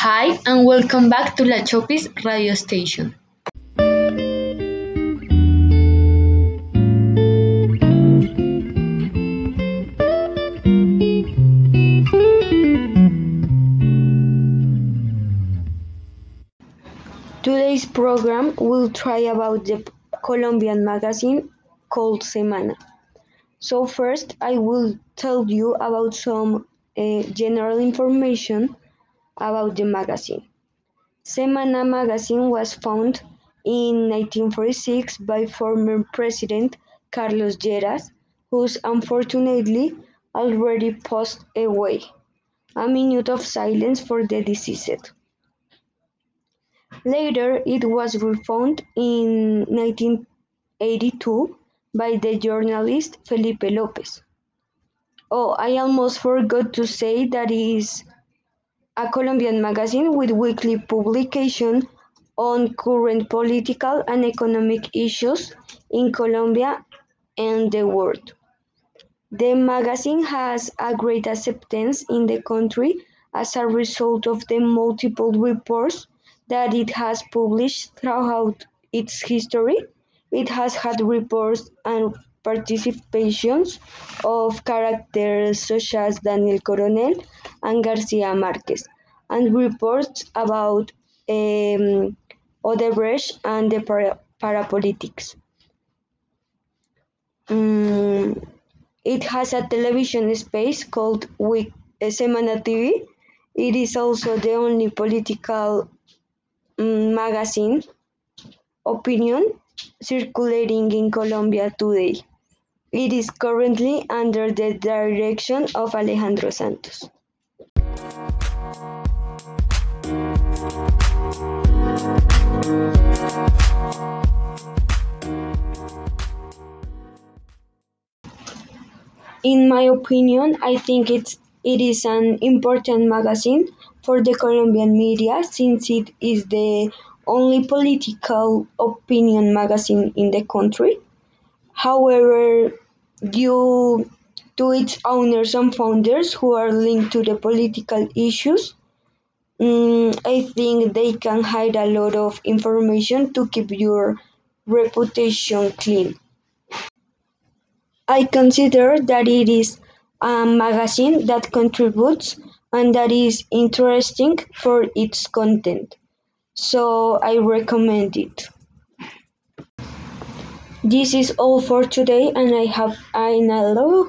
Hi, and welcome back to La Chopis radio station. Today's program will try about the Colombian magazine called Semana. So first I will tell you about some uh, general information about the magazine. Semana magazine was founded in 1946 by former President Carlos Lleras, who's unfortunately already passed away. A minute of silence for the deceased. Later it was refounded in 1982 by the journalist Felipe Lopez. Oh, I almost forgot to say that is a Colombian magazine with weekly publication on current political and economic issues in Colombia and the world. The magazine has a great acceptance in the country as a result of the multiple reports that it has published throughout its history. It has had reports and participations of characters such as Daniel Coronell and Garcia Marquez, and reports about um, Odebrecht and the para parapolitics. Um, it has a television space called Week, uh, Semana TV. It is also the only political um, magazine opinion circulating in Colombia today. It is currently under the direction of Alejandro Santos. In my opinion, I think it's it is an important magazine for the Colombian media since it is the only political opinion magazine in the country. However, due to its owners and founders who are linked to the political issues, um, I think they can hide a lot of information to keep your reputation clean. I consider that it is a magazine that contributes and that is interesting for its content, so I recommend it. This is all for today, and I have I love